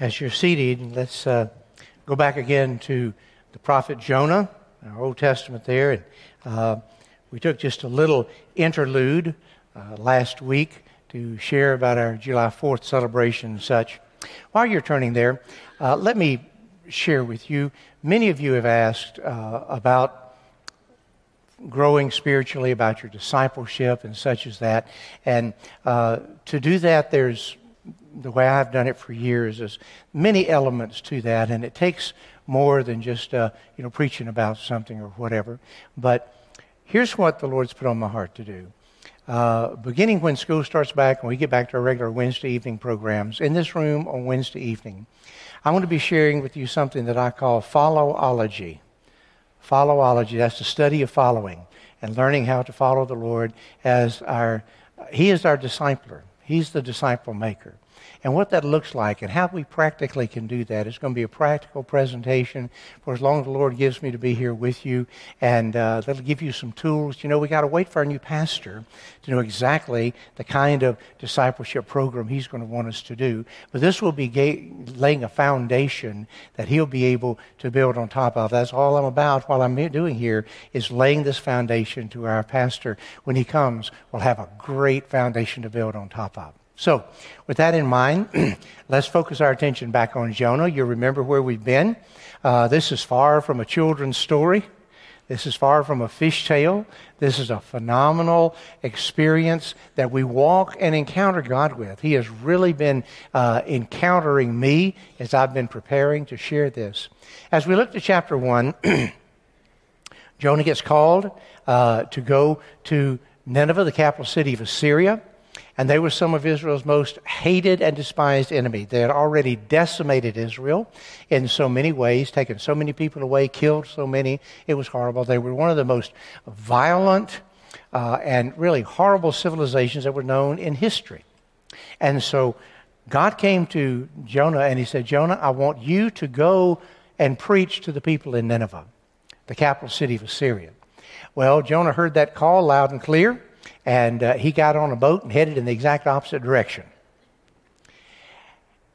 As you're seated, let's uh, go back again to the prophet Jonah, our Old Testament there. And, uh, we took just a little interlude uh, last week to share about our July 4th celebration and such. While you're turning there, uh, let me share with you. Many of you have asked uh, about growing spiritually, about your discipleship and such as that. And uh, to do that, there's the way I've done it for years is many elements to that, and it takes more than just uh, you know preaching about something or whatever. But here's what the Lord's put on my heart to do. Uh, beginning when school starts back and we get back to our regular Wednesday evening programs, in this room on Wednesday evening, I want to be sharing with you something that I call followology. Followology, that's the study of following and learning how to follow the Lord as our, He is our discipler. He's the disciple maker and what that looks like and how we practically can do that. It's going to be a practical presentation for as long as the Lord gives me to be here with you, and uh, that'll give you some tools. You know, we got to wait for our new pastor to know exactly the kind of discipleship program he's going to want us to do. But this will be ga- laying a foundation that he'll be able to build on top of. That's all I'm about. While I'm doing here is laying this foundation to our pastor. When he comes, we'll have a great foundation to build on top of. So, with that in mind, let's focus our attention back on Jonah. You remember where we've been. Uh, this is far from a children's story. This is far from a fish tale. This is a phenomenal experience that we walk and encounter God with. He has really been uh, encountering me as I've been preparing to share this. As we look to chapter 1, Jonah gets called uh, to go to Nineveh, the capital city of Assyria and they were some of Israel's most hated and despised enemy. They had already decimated Israel in so many ways, taken so many people away, killed so many. It was horrible. They were one of the most violent uh, and really horrible civilizations that were known in history. And so God came to Jonah and he said, Jonah, I want you to go and preach to the people in Nineveh, the capital city of Assyria. Well, Jonah heard that call loud and clear. And uh, he got on a boat and headed in the exact opposite direction.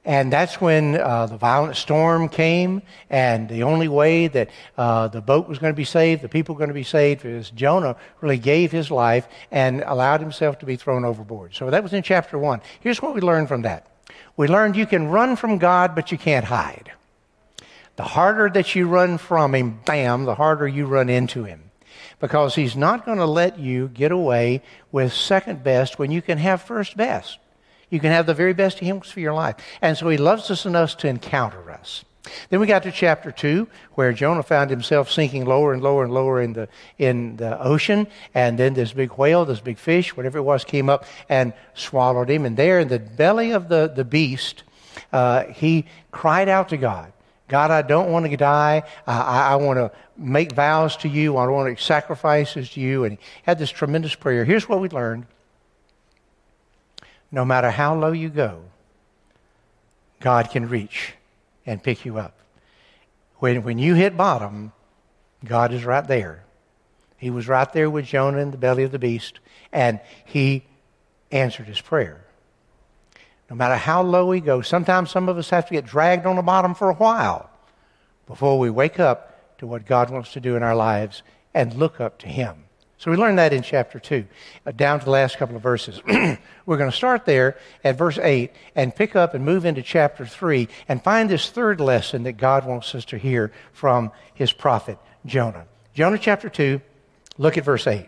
And that's when uh, the violent storm came, and the only way that uh, the boat was going to be saved, the people were going to be saved, is Jonah really gave his life and allowed himself to be thrown overboard. So that was in chapter one. Here's what we learned from that we learned you can run from God, but you can't hide. The harder that you run from Him, bam, the harder you run into Him because He's not going to let you get away with second best when you can have first best. You can have the very best He wants for your life. And so He loves us enough to encounter us. Then we got to chapter 2, where Jonah found himself sinking lower and lower and lower in the, in the ocean. And then this big whale, this big fish, whatever it was, came up and swallowed him. And there in the belly of the, the beast, uh, he cried out to God. God, I don't want to die. I, I want to make vows to you. I want to make sacrifices to you. And he had this tremendous prayer. Here's what we learned no matter how low you go, God can reach and pick you up. When, when you hit bottom, God is right there. He was right there with Jonah in the belly of the beast, and he answered his prayer. No matter how low we go, sometimes some of us have to get dragged on the bottom for a while before we wake up to what God wants to do in our lives and look up to Him. So we learned that in chapter 2, uh, down to the last couple of verses. We're going to start there at verse 8 and pick up and move into chapter 3 and find this third lesson that God wants us to hear from His prophet Jonah. Jonah chapter 2, look at verse 8.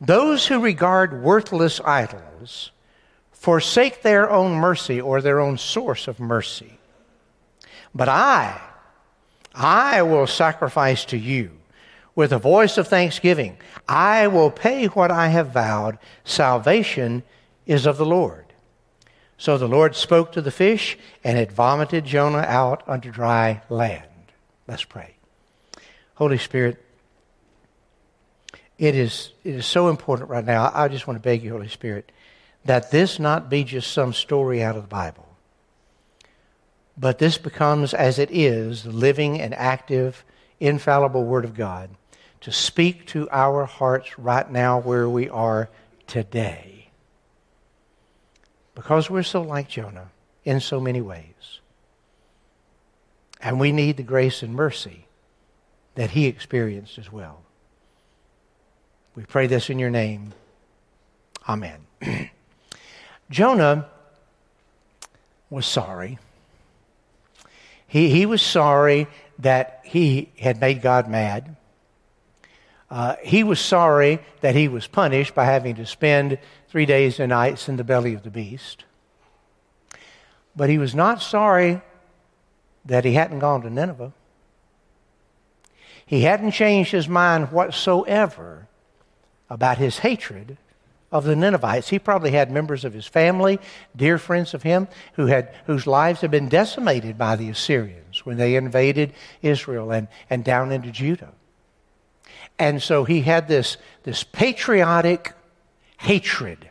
Those who regard worthless idols forsake their own mercy or their own source of mercy. But I, I will sacrifice to you with a voice of thanksgiving. I will pay what I have vowed. Salvation is of the Lord. So the Lord spoke to the fish, and it vomited Jonah out onto dry land. Let's pray. Holy Spirit, it is, it is so important right now. I just want to beg you, Holy Spirit, that this not be just some story out of the Bible, but this becomes, as it is, the living and active, infallible Word of God to speak to our hearts right now where we are today. Because we're so like Jonah, in so many ways. And we need the grace and mercy that he experienced as well. We pray this in your name. Amen. Jonah was sorry. He, he was sorry that he had made God mad. Uh, he was sorry that he was punished by having to spend three days and nights in the belly of the beast. But he was not sorry that he hadn't gone to Nineveh. He hadn't changed his mind whatsoever about his hatred of the Ninevites. He probably had members of his family, dear friends of him, who had, whose lives had been decimated by the Assyrians when they invaded Israel and, and down into Judah. And so he had this, this patriotic hatred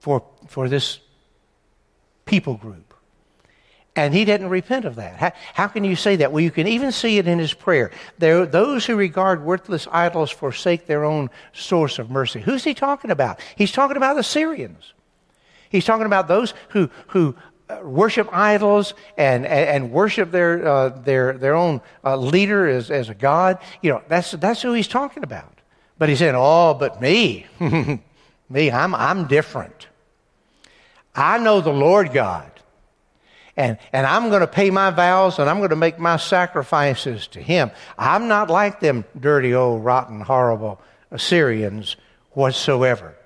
for, for this people group. And he didn't repent of that. How, how, can you say that? Well, you can even see it in his prayer. There, those who regard worthless idols forsake their own source of mercy. Who's he talking about? He's talking about the Assyrians. He's talking about those who, who uh, worship idols and, and, and worship their, uh, their, their own uh, leader as, as a god. You know, that's, that's who he's talking about. But he's saying, oh, but me, me, I'm, I'm different. I know the Lord God and, and I'm going to pay my vows and I'm going to make my sacrifices to him. I'm not like them dirty, old, rotten, horrible Assyrians whatsoever.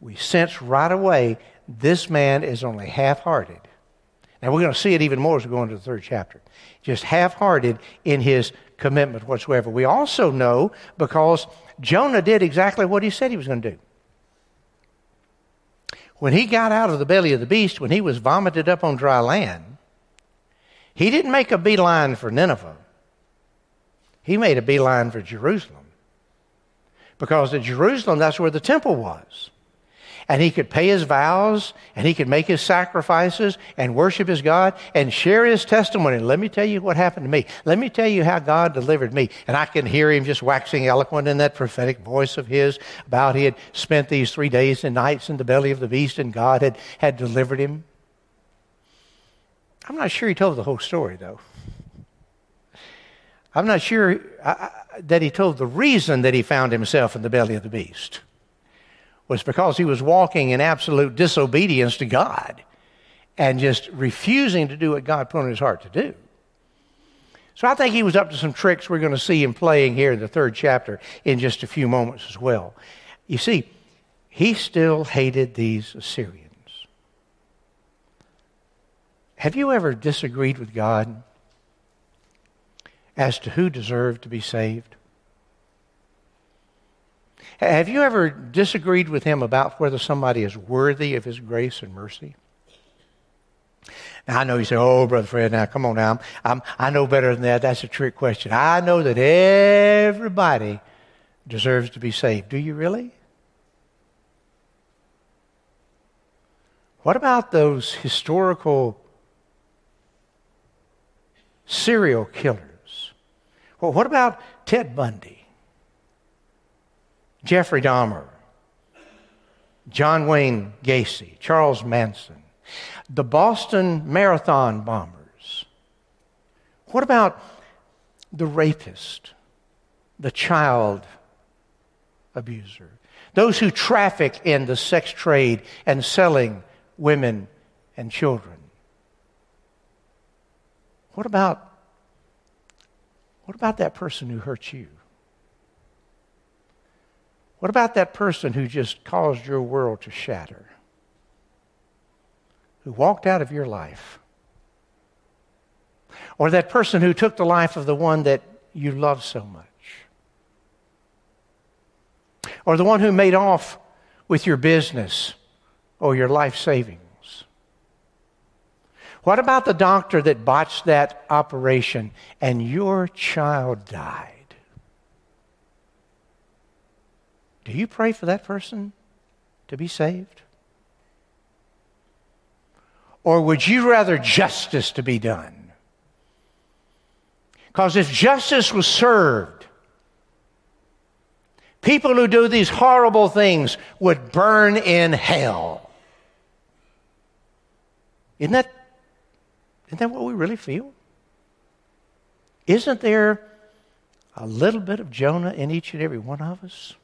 We sense right away this man is only half hearted. Now, we're going to see it even more as we go into the third chapter. Just half hearted in his commitment whatsoever. We also know because Jonah did exactly what he said he was going to do. When he got out of the belly of the beast, when he was vomited up on dry land, he didn't make a beeline for Nineveh. He made a beeline for Jerusalem. Because at Jerusalem, that's where the temple was and he could pay his vows and he could make his sacrifices and worship his God and share his testimony. Let me tell you what happened to me. Let me tell you how God delivered me. And I can hear him just waxing eloquent in that prophetic voice of his about he had spent these three days and nights in the belly of the beast and God had, had delivered him. I'm not sure he told the whole story, though. I'm not sure I, I, that he told the reason that he found himself in the belly of the beast was because he was walking in absolute disobedience to God and just refusing to do what God put in his heart to do. So I think he was up to some tricks we're going to see him playing here in the third chapter in just a few moments as well. You see, he still hated these Assyrians. Have you ever disagreed with God as to who deserved to be saved? Have you ever disagreed with him about whether somebody is worthy of his grace and mercy? Now, I know you say, oh, Brother Fred, now come on now. I'm, i know better than that. That's a trick question. I know that everybody deserves to be saved. Do you really? What about those historical serial killers? Well, what about Ted Bundy? Jeffrey Dahmer, John Wayne Gacy, Charles Manson, the Boston Marathon bombers. What about the rapist, the child abuser, those who traffic in the sex trade and selling women and children? What about what about that person who hurt you? What about that person who just caused your world to shatter? Who walked out of your life? Or that person who took the life of the one that you love so much? Or the one who made off with your business or your life savings? What about the doctor that botched that operation and your child died? Do you pray for that person to be saved? Or would you rather justice to be done? Because if justice was served, people who do these horrible things would burn in hell. Isn't that, isn't that what we really feel? Isn't there a little bit of Jonah in each and every one of us?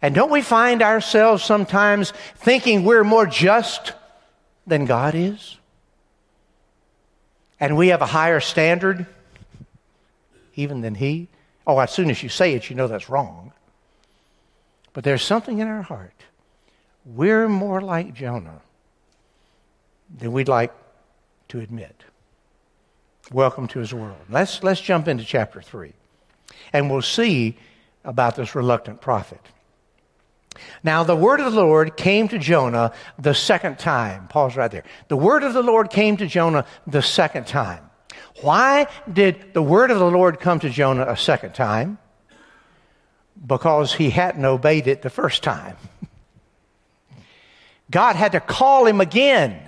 And don't we find ourselves sometimes thinking we're more just than God is? And we have a higher standard even than He? Oh, as soon as you say it, you know that's wrong. But there's something in our heart. We're more like Jonah than we'd like to admit. Welcome to his world. Let's, let's jump into chapter 3, and we'll see about this reluctant prophet. Now, the word of the Lord came to Jonah the second time. Pause right there. The word of the Lord came to Jonah the second time. Why did the word of the Lord come to Jonah a second time? Because he hadn't obeyed it the first time. God had to call him again.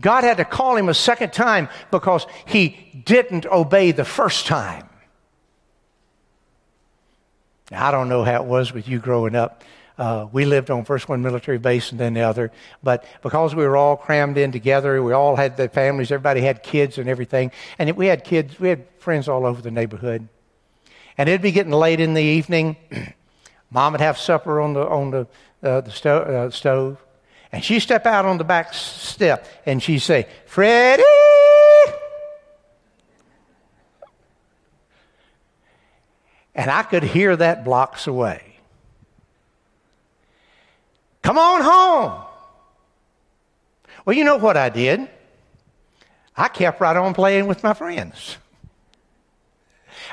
God had to call him a second time because he didn't obey the first time. Now, I don't know how it was with you growing up. Uh, we lived on first one military base and then the other, but because we were all crammed in together, we all had the families. Everybody had kids and everything, and we had kids. We had friends all over the neighborhood, and it'd be getting late in the evening. Mom would have supper on the on the uh, the sto- uh, stove, and she'd step out on the back step and she'd say, "Freddie." And I could hear that blocks away. Come on home. Well, you know what I did? I kept right on playing with my friends.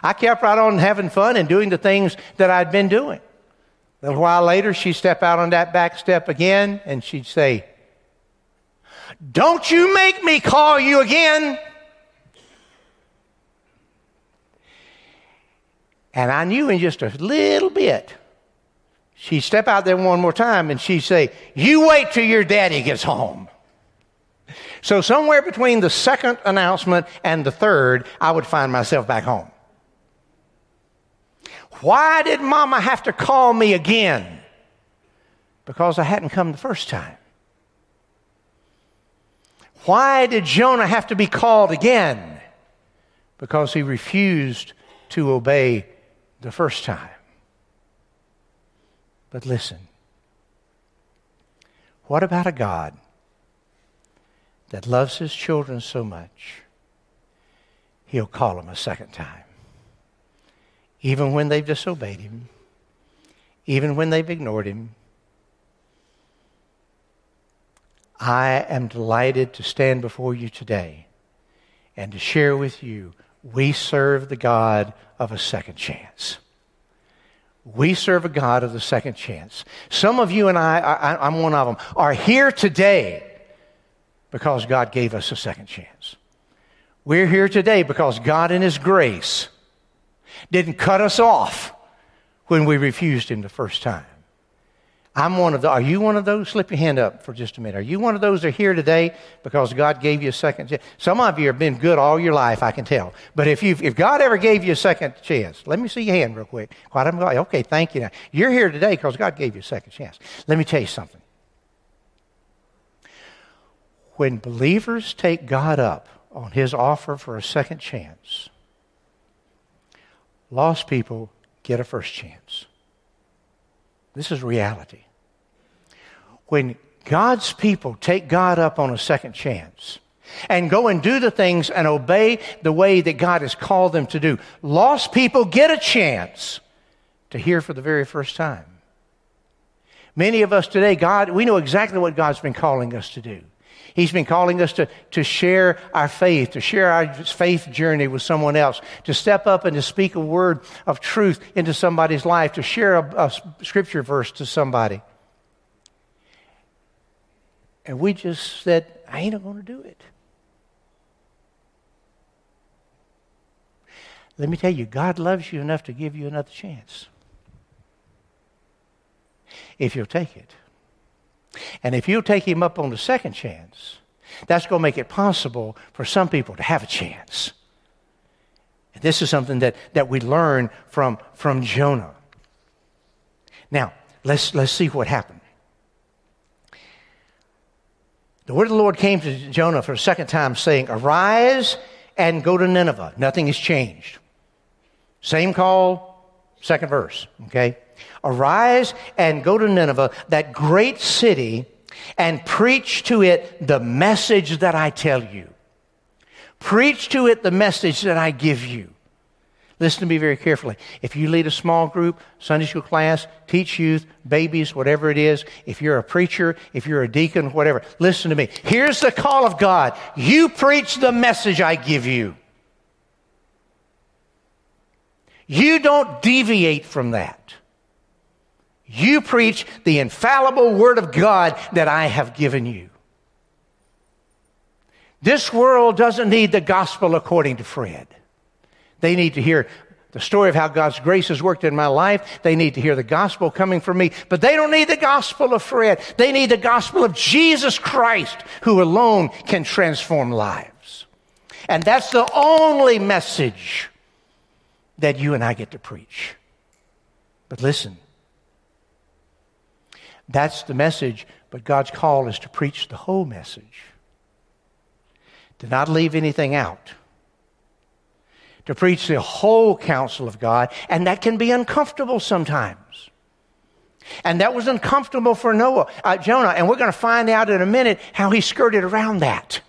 I kept right on having fun and doing the things that I'd been doing. A little while later, she'd step out on that back step again and she'd say, Don't you make me call you again. And I knew in just a little bit, she'd step out there one more time and she'd say, You wait till your daddy gets home. So, somewhere between the second announcement and the third, I would find myself back home. Why did mama have to call me again? Because I hadn't come the first time. Why did Jonah have to be called again? Because he refused to obey the first time. But listen what about a God that loves his children so much, he'll call them a second time? Even when they've disobeyed him, even when they've ignored him. I am delighted to stand before you today and to share with you we serve the God of a second chance. We serve a God of the second chance. Some of you and I, I, I'm one of them, are here today because God gave us a second chance. We're here today because God, in His grace, didn't cut us off when we refused Him the first time. I'm one of the, are you one of those? Slip your hand up for just a minute. Are you one of those that are here today because God gave you a second chance? Some of you have been good all your life, I can tell. But if you if God ever gave you a second chance, let me see your hand real quick. Quite, I'm, okay, thank you. Now, you're here today because God gave you a second chance. Let me tell you something. When believers take God up on his offer for a second chance, lost people get a first chance. This is reality. When God's people take God up on a second chance and go and do the things and obey the way that God has called them to do, lost people get a chance to hear for the very first time. Many of us today, God, we know exactly what God's been calling us to do. He's been calling us to, to share our faith, to share our faith journey with someone else, to step up and to speak a word of truth into somebody's life, to share a, a scripture verse to somebody. And we just said, I ain't going to do it. Let me tell you, God loves you enough to give you another chance. If you'll take it. And if you'll take him up on the second chance, that's going to make it possible for some people to have a chance. And this is something that, that we learn from, from Jonah. Now, let's, let's see what happened. The word of the Lord came to Jonah for a second time, saying, Arise and go to Nineveh. Nothing has changed. Same call, second verse, okay? Arise and go to Nineveh, that great city, and preach to it the message that I tell you. Preach to it the message that I give you. Listen to me very carefully. If you lead a small group, Sunday school class, teach youth, babies, whatever it is, if you're a preacher, if you're a deacon, whatever, listen to me. Here's the call of God. You preach the message I give you. You don't deviate from that. You preach the infallible Word of God that I have given you. This world doesn't need the gospel according to Fred. They need to hear the story of how God's grace has worked in my life. They need to hear the gospel coming from me. But they don't need the gospel of Fred. They need the gospel of Jesus Christ, who alone can transform lives. And that's the only message that you and I get to preach. But listen, that's the message, but God's call is to preach the whole message, to not leave anything out, to preach the whole counsel of God, and that can be uncomfortable sometimes. And that was uncomfortable for Noah, uh, Jonah, and we're going to find out in a minute how he skirted around that.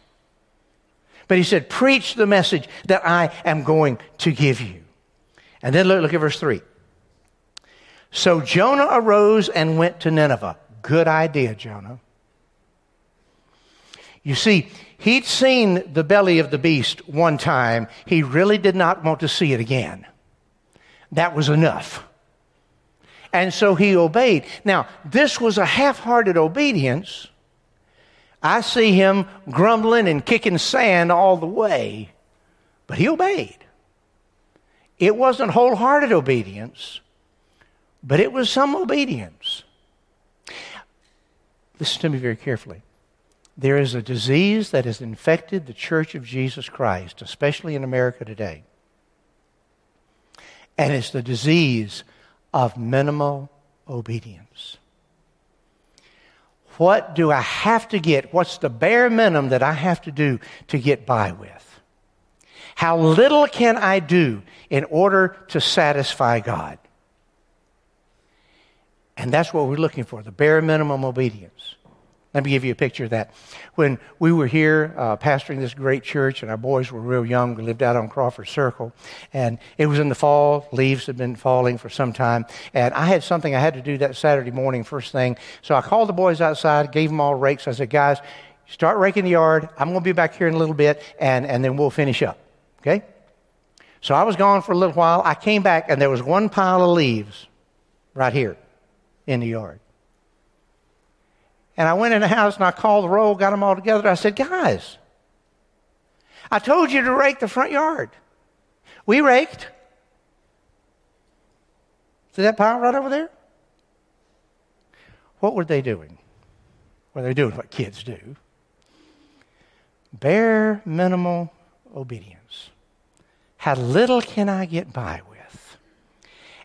But he said, Preach the message that I am going to give you. And then look, look at verse 3. So Jonah arose and went to Nineveh. Good idea, Jonah. You see, he'd seen the belly of the beast one time. He really did not want to see it again. That was enough. And so he obeyed. Now, this was a half hearted obedience. I see him grumbling and kicking sand all the way, but he obeyed. It wasn't wholehearted obedience, but it was some obedience. Listen to me very carefully. There is a disease that has infected the church of Jesus Christ, especially in America today. And it's the disease of minimal obedience. What do I have to get? What's the bare minimum that I have to do to get by with? How little can I do in order to satisfy God? And that's what we're looking for the bare minimum obedience. Let me give you a picture of that. When we were here uh, pastoring this great church, and our boys were real young, we lived out on Crawford Circle, and it was in the fall. Leaves had been falling for some time, and I had something I had to do that Saturday morning, first thing. So I called the boys outside, gave them all rakes. I said, "Guys, start raking the yard. I'm going to be back here in a little bit, and, and then we'll finish up." Okay? So I was gone for a little while. I came back, and there was one pile of leaves right here in the yard. And I went in the house and I called the roll, got them all together. I said, Guys, I told you to rake the front yard. We raked. See that pile right over there? What were they doing? Well, they're doing what kids do bare minimal obedience. How little can I get by with?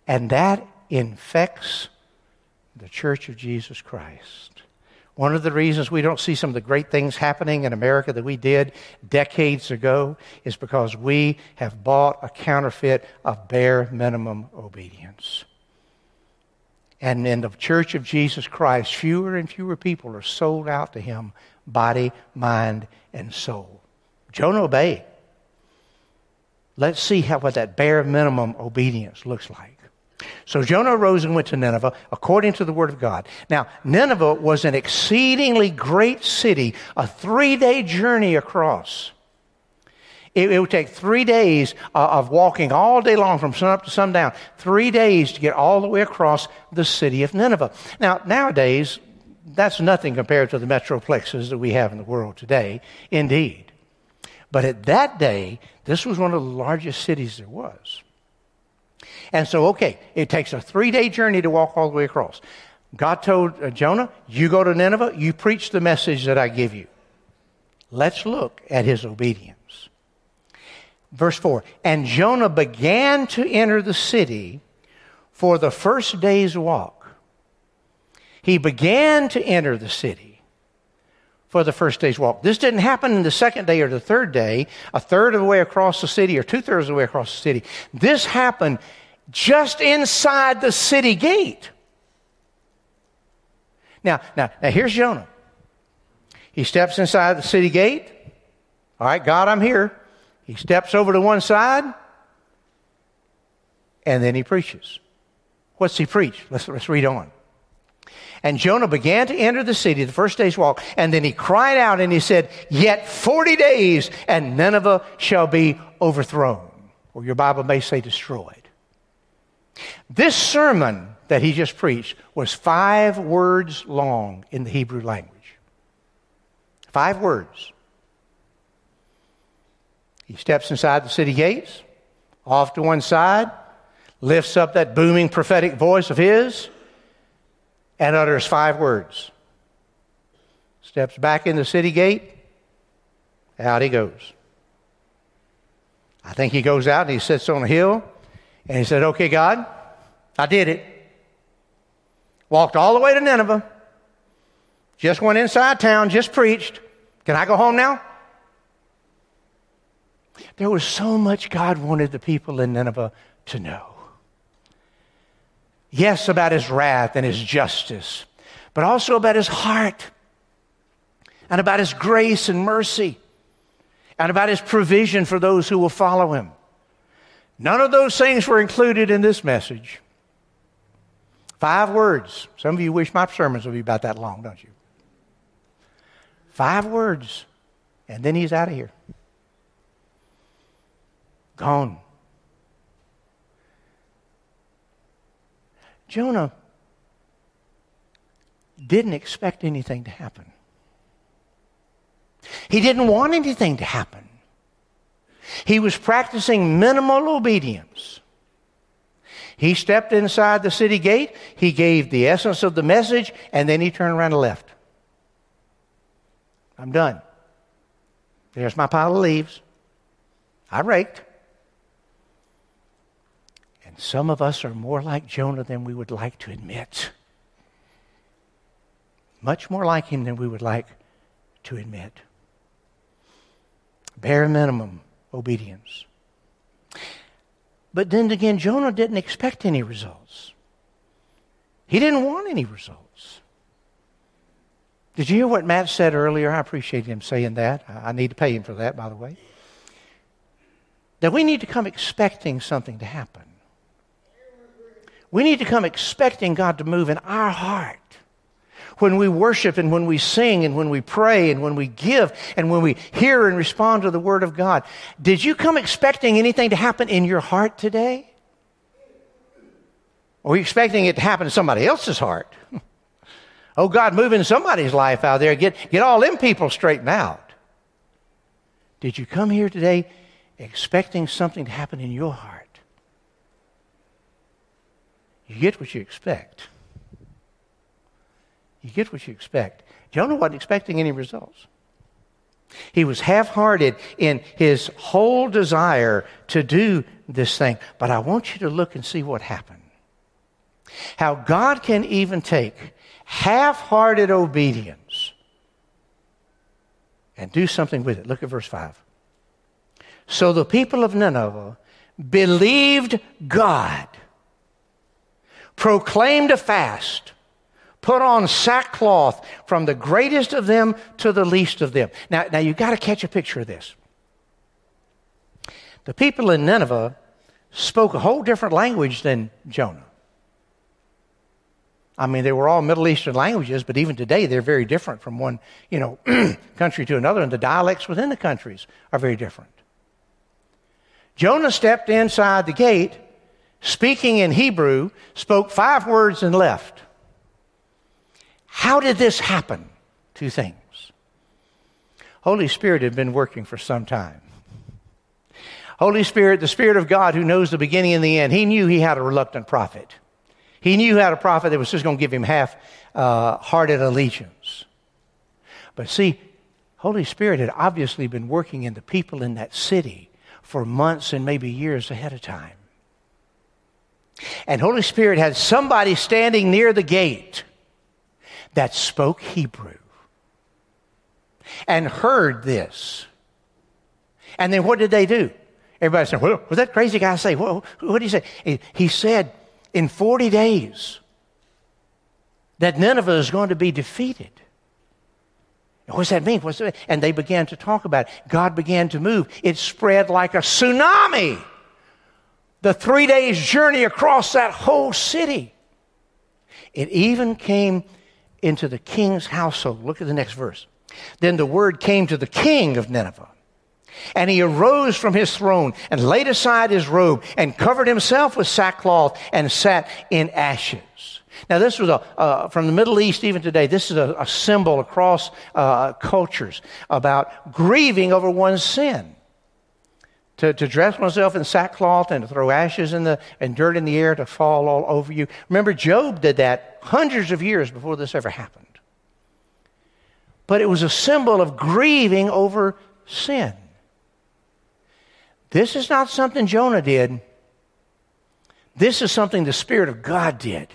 And that infects the church of Jesus Christ. One of the reasons we don't see some of the great things happening in America that we did decades ago is because we have bought a counterfeit of bare minimum obedience. And in the church of Jesus Christ, fewer and fewer people are sold out to him, body, mind, and soul. Jonah obeyed. Let's see how what that bare minimum obedience looks like. So Jonah arose and went to Nineveh according to the word of God. Now, Nineveh was an exceedingly great city, a three day journey across. It, it, would take three days uh, of walking all day long from sunup to sundown, three days to get all the way across the city of Nineveh. Now, nowadays, that's nothing compared to the metroplexes that we have in the world today, indeed. But at that day, this was one of the largest cities there was. And so, okay, it takes a three day journey to walk all the way across. God told uh, Jonah, You go to Nineveh, you preach the message that I give you. Let's look at his obedience. Verse 4 And Jonah began to enter the city for the first day's walk. He began to enter the city for the first day's walk. This didn't happen in the second day or the third day, a third of the way across the city or two thirds of the way across the city. This happened just inside the city gate. Now, now, now here's Jonah. He steps inside the city gate. All right, God, I'm here. He steps over to one side, and then he preaches. What's he preach? Let's, let's read on. And Jonah began to enter the city the first day's walk, and then he cried out and he said, Yet 40 days, and Nineveh shall be overthrown. Or your Bible may say destroyed. This sermon that he just preached was five words long in the Hebrew language. Five words. He steps inside the city gates, off to one side, lifts up that booming prophetic voice of his, and utters five words. Steps back in the city gate, out he goes. I think he goes out and he sits on a hill and he said, Okay, God, I did it. Walked all the way to Nineveh, just went inside town, just preached. Can I go home now? There was so much God wanted the people in Nineveh to know. Yes, about his wrath and his justice, but also about his heart and about his grace and mercy and about his provision for those who will follow him. None of those things were included in this message. Five words. Some of you wish my sermons would be about that long, don't you? Five words, and then he's out of here. Gone. Jonah didn't expect anything to happen. He didn't want anything to happen. He was practicing minimal obedience. He stepped inside the city gate, he gave the essence of the message, and then he turned around and left. I'm done. There's my pile of leaves. I raked. And some of us are more like Jonah than we would like to admit. Much more like him than we would like to admit. Bare minimum obedience. But then again, Jonah didn't expect any results. He didn't want any results. Did you hear what Matt said earlier? I appreciate him saying that. I need to pay him for that, by the way. That we need to come expecting something to happen. We need to come expecting God to move in our heart. When we worship and when we sing and when we pray and when we give and when we hear and respond to the Word of God. Did you come expecting anything to happen in your heart today? Or are you expecting it to happen in somebody else's heart? oh, God, move in somebody's life out there. Get, get all them people straightened out. Did you come here today expecting something to happen in your heart? You get what you expect. You get what you expect. Jonah wasn't expecting any results. He was half hearted in his whole desire to do this thing. But I want you to look and see what happened. How God can even take half hearted obedience and do something with it. Look at verse 5. So the people of Nineveh believed God proclaimed a fast, put on sackcloth from the greatest of them to the least of them. Now, now you've got to catch a picture of this. The people in Nineveh spoke a whole different language than Jonah. I mean, they were all Middle Eastern languages, but even today they're very different from one, you know, country to another, and the dialects within the countries are very different. Jonah stepped inside the gate speaking in Hebrew, spoke five words and left. How did this happen? Two things. Holy Spirit had been working for some time. Holy Spirit, the Spirit of God who knows the beginning and the end, he knew he had a reluctant prophet. He knew he had a prophet that was just going to give him half uh, hearted allegiance. But see, Holy Spirit had obviously been working in the people in that city for months and maybe years ahead of time. And Holy Spirit had somebody standing near the gate that spoke Hebrew. and heard this. And then what did they do? Everybody said, well, what that crazy guy say? What, what did he say? He, said, in 40 days, that Nineveh is going to be defeated. What does that mean? What's that? And they began to talk about it. God began to move. It spread like a tsunami. The three days journey across that whole city. It even came into the king's household. Look at the next verse. Then the word came to the king of Nineveh. And he arose from his throne and laid aside his robe and covered himself with sackcloth and sat in ashes. Now, this was a, uh, from the Middle East even today, this is a, a symbol across uh, cultures about grieving over one's sin. To, to dress oneself in sackcloth and to throw ashes in the, and dirt in the air to fall all over you. Remember, Job did that hundreds of years before this ever happened. But it was a symbol of grieving over sin. This is not something Jonah did. This is something the Spirit of God did.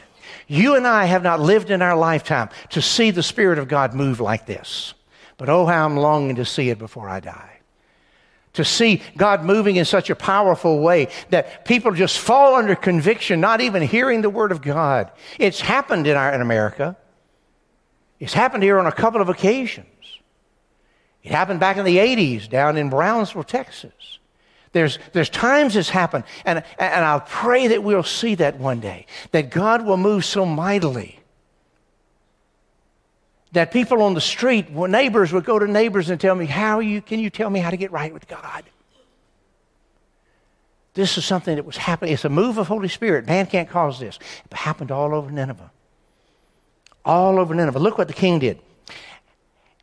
You and I have not lived in our lifetime to see the Spirit of God move like this. But oh, how I'm longing to see it before I die. To see God moving in such a powerful way that people just fall under conviction, not even hearing the Word of God. It's happened in, our, in America. It's happened here on a couple of occasions. It happened back in the 80s down in Brownsville, Texas. There's, there's times it's happened, and, and I'll pray that we'll see that one day, that God will move so mightily that people on the street, neighbors would go to neighbors and tell me, how you, can you tell me how to get right with God? This is something that was happening. It's a move of Holy Spirit. Man can't cause this. It happened all over Nineveh. All over Nineveh. Look what the king did.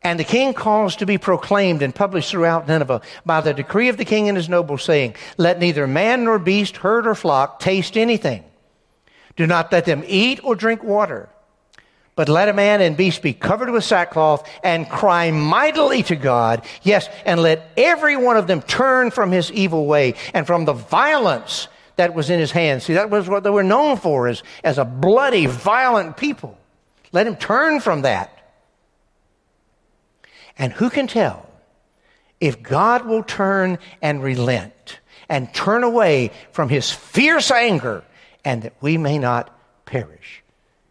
And the king caused to be proclaimed and published throughout Nineveh by the decree of the king and his nobles, saying, Let neither man nor beast, herd or flock taste anything. Do not let them eat or drink water. But let a man and beast be covered with sackcloth and cry mightily to God. Yes, and let every one of them turn from his evil way and from the violence that was in his hands. See, that was what they were known for as, as a bloody, violent people. Let him turn from that. And who can tell if God will turn and relent and turn away from his fierce anger and that we may not perish?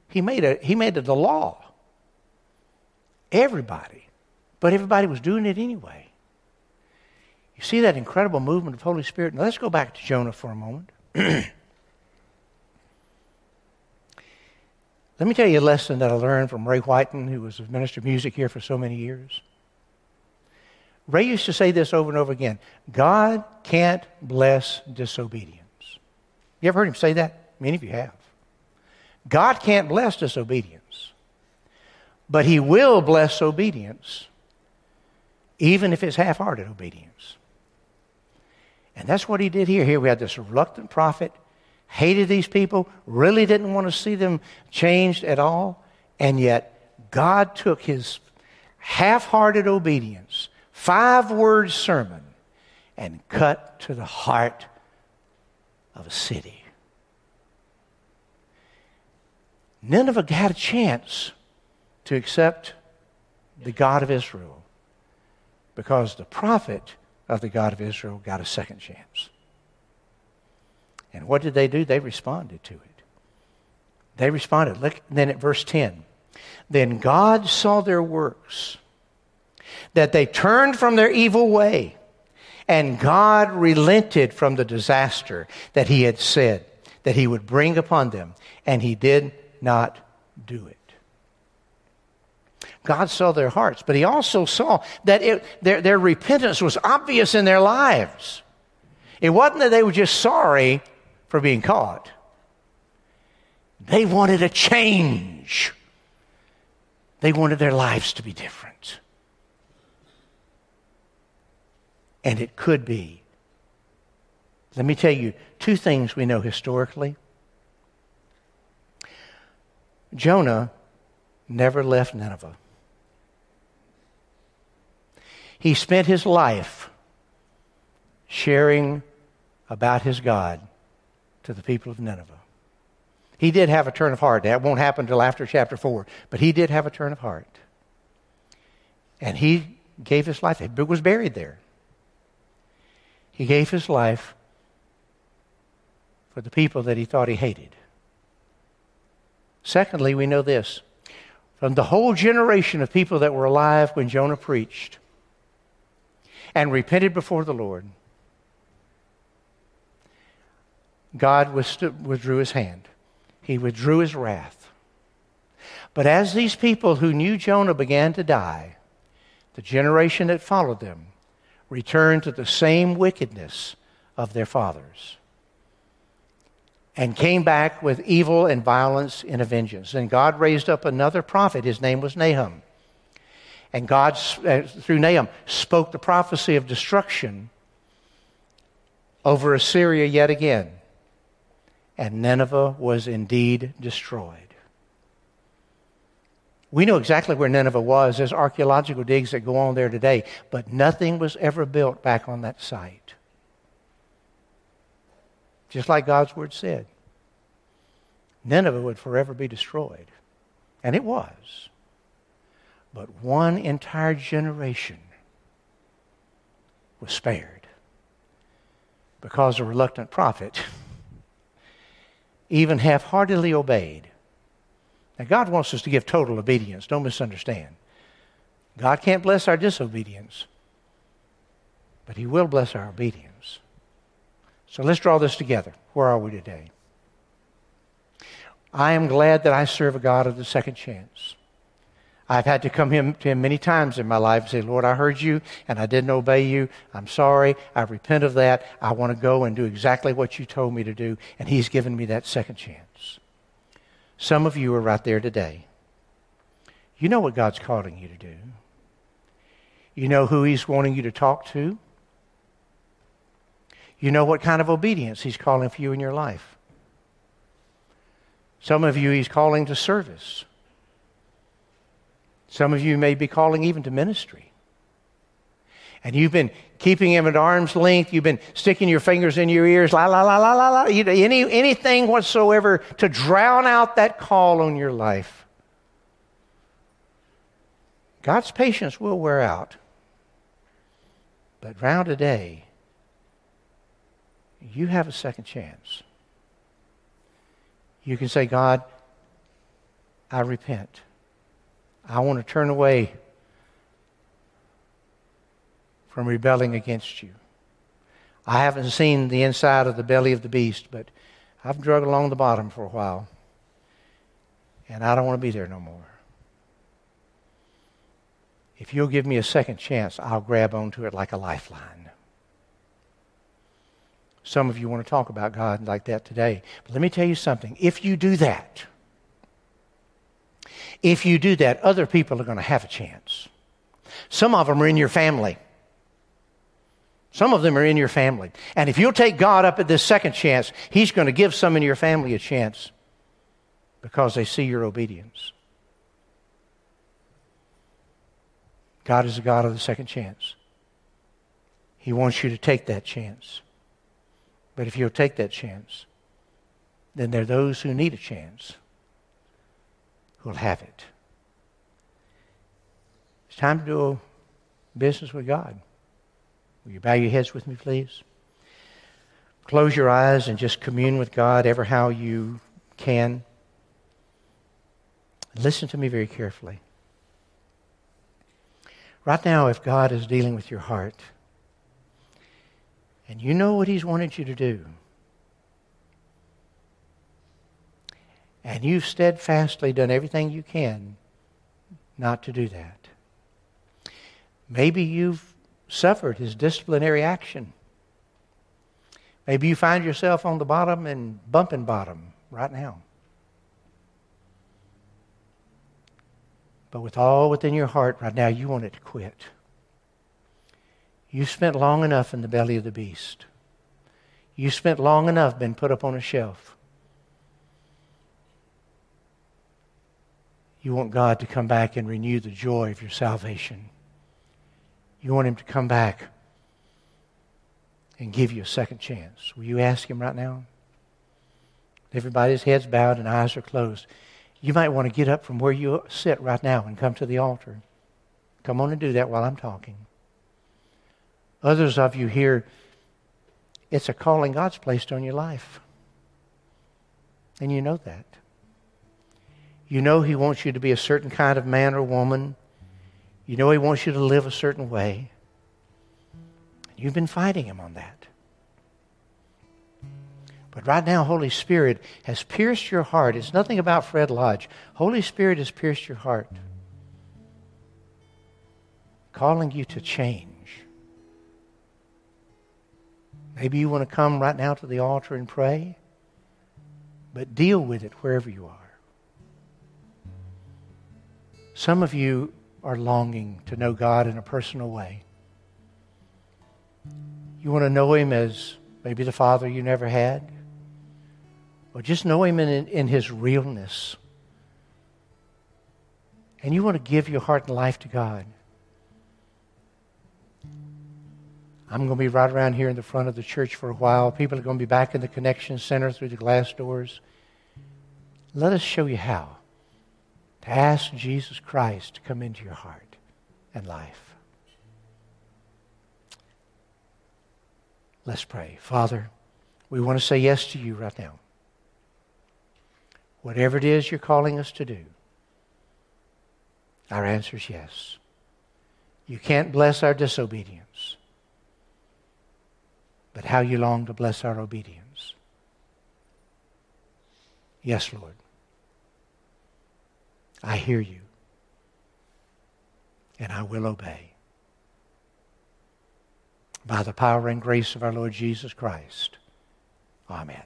He made, a, he made it the law. Everybody. But everybody was doing it anyway. You see that incredible movement of Holy Spirit? Now let's go back to Jonah for a moment. Let me tell you a lesson that I learned from Ray Whiten, who was a minister of music here for so many years. Ray used to say this over and over again God can't bless disobedience. You ever heard him say that? Many of you have. God can't bless disobedience, but He will bless obedience, even if it's half hearted obedience. And that's what He did here. Here we had this reluctant prophet, hated these people, really didn't want to see them changed at all, and yet God took His half hearted obedience five word sermon and cut to the heart of a city. Nineveh had a chance to accept the God of Israel because the prophet of the God of Israel got a second chance. And what did they do? They responded to it. They responded. Look then at verse 10. Then God saw their works that they turned from their evil way, and God relented from the disaster that He had said that He would bring upon them, and He did not do it. God saw their hearts, but He also saw that it, their, their repentance was obvious in their lives. It wasn't that they were just sorry for being caught, they wanted a change. They wanted their lives to be different. and it could be. Let me tell you two things we know historically. Jonah never left Nineveh. He spent his life sharing about his God to the people of Nineveh. He did have a turn of heart. That won't happen until after chapter 4, but he did have a turn of heart. And he gave his life. He was buried there. He gave his life for the people that he thought he hated. Secondly, we know this from the whole generation of people that were alive when Jonah preached and repented before the Lord, God withdrew his hand. He withdrew his wrath. But as these people who knew Jonah began to die, the generation that followed them returned to the same wickedness of their fathers and came back with evil and violence and a vengeance. And God raised up another prophet. His name was Nahum. And God, uh, through Nahum, spoke the prophecy of destruction over Assyria yet again. And Nineveh was indeed destroyed. We know exactly where Nineveh was. There's archaeological digs that go on there today, but nothing was ever built back on that site. Just like God's word said. Nineveh would forever be destroyed. And it was. But one entire generation was spared because a reluctant prophet even half heartedly obeyed now, God wants us to give total obedience. Don't misunderstand. God can't bless our disobedience, but He will bless our obedience. So let's draw this together. Where are we today? I am glad that I serve a God of the second chance. I've had to come to him many times in my life and say, Lord, I heard you and I didn't obey you. I'm sorry. I repent of that. I want to go and do exactly what you told me to do. And He's given me that second chance. Some of you are right there today. You know what God's calling you to do. You know who He's wanting you to talk to. You know what kind of obedience He's calling for you in your life. Some of you He's calling to service. Some of you may be calling even to ministry. And you've been keeping him at arm's length. You've been sticking your fingers in your ears, la, la, la, la, la, la. You know, any, anything whatsoever to drown out that call on your life. God's patience will wear out. But round today, you have a second chance. You can say, God, I repent. I want to turn away from rebelling against you. I haven't seen the inside of the belly of the beast, but I've drug along the bottom for a while. And I don't want to be there no more. If you'll give me a second chance, I'll grab onto it like a lifeline. Some of you want to talk about God like that today. But let me tell you something. If you do that, if you do that, other people are going to have a chance. Some of them are in your family. Some of them are in your family. And if you'll take God up at this second chance, He's going to give some in your family a chance because they see your obedience. God is a God of the second chance. He wants you to take that chance. But if you'll take that chance, then there are those who need a chance who'll have it. It's time to do business with God. Will you bow your heads with me, please? Close your eyes and just commune with God ever how you can. Listen to me very carefully. Right now, if God is dealing with your heart, and you know what He's wanted you to do, and you've steadfastly done everything you can not to do that, maybe you've suffered his disciplinary action. Maybe you find yourself on the bottom and bumping bottom right now. But with all within your heart right now, you want it to quit. You spent long enough in the belly of the beast. You spent long enough being put up on a shelf. You want God to come back and renew the joy of your salvation. You want Him to come back and give you a second chance. Will you ask Him right now? Everybody's heads bowed and eyes are closed. You might want to get up from where you sit right now and come to the altar. come on and do that while I'm talking. Others of you here, it's a calling God's placed on your life. And you know that. You know He wants you to be a certain kind of man or woman. You know He wants you to live a certain way. You've been fighting Him on that. But right now, Holy Spirit has pierced your heart. It's nothing about Fred Lodge. Holy Spirit has pierced your heart, calling you to change. Maybe you want to come right now to the altar and pray, but deal with it wherever you are. Some of you are longing to know God in a personal way. You want to know Him as maybe the Father you never had, or just know Him in, in His realness. And you want to give your heart and life to God. I'm going to be right around here in the front of the church for a while. People are going to be back in the connection center through the glass doors. Let us show you how to ask Jesus Christ to come into your heart and life. Let's pray. Father, we want to say yes to you right now. Whatever it is you're calling us to do, our answer is yes. You can't bless our disobedience but how you long to bless our obedience. Yes, Lord. I hear you, and I will obey. By the power and grace of our Lord Jesus Christ. Amen.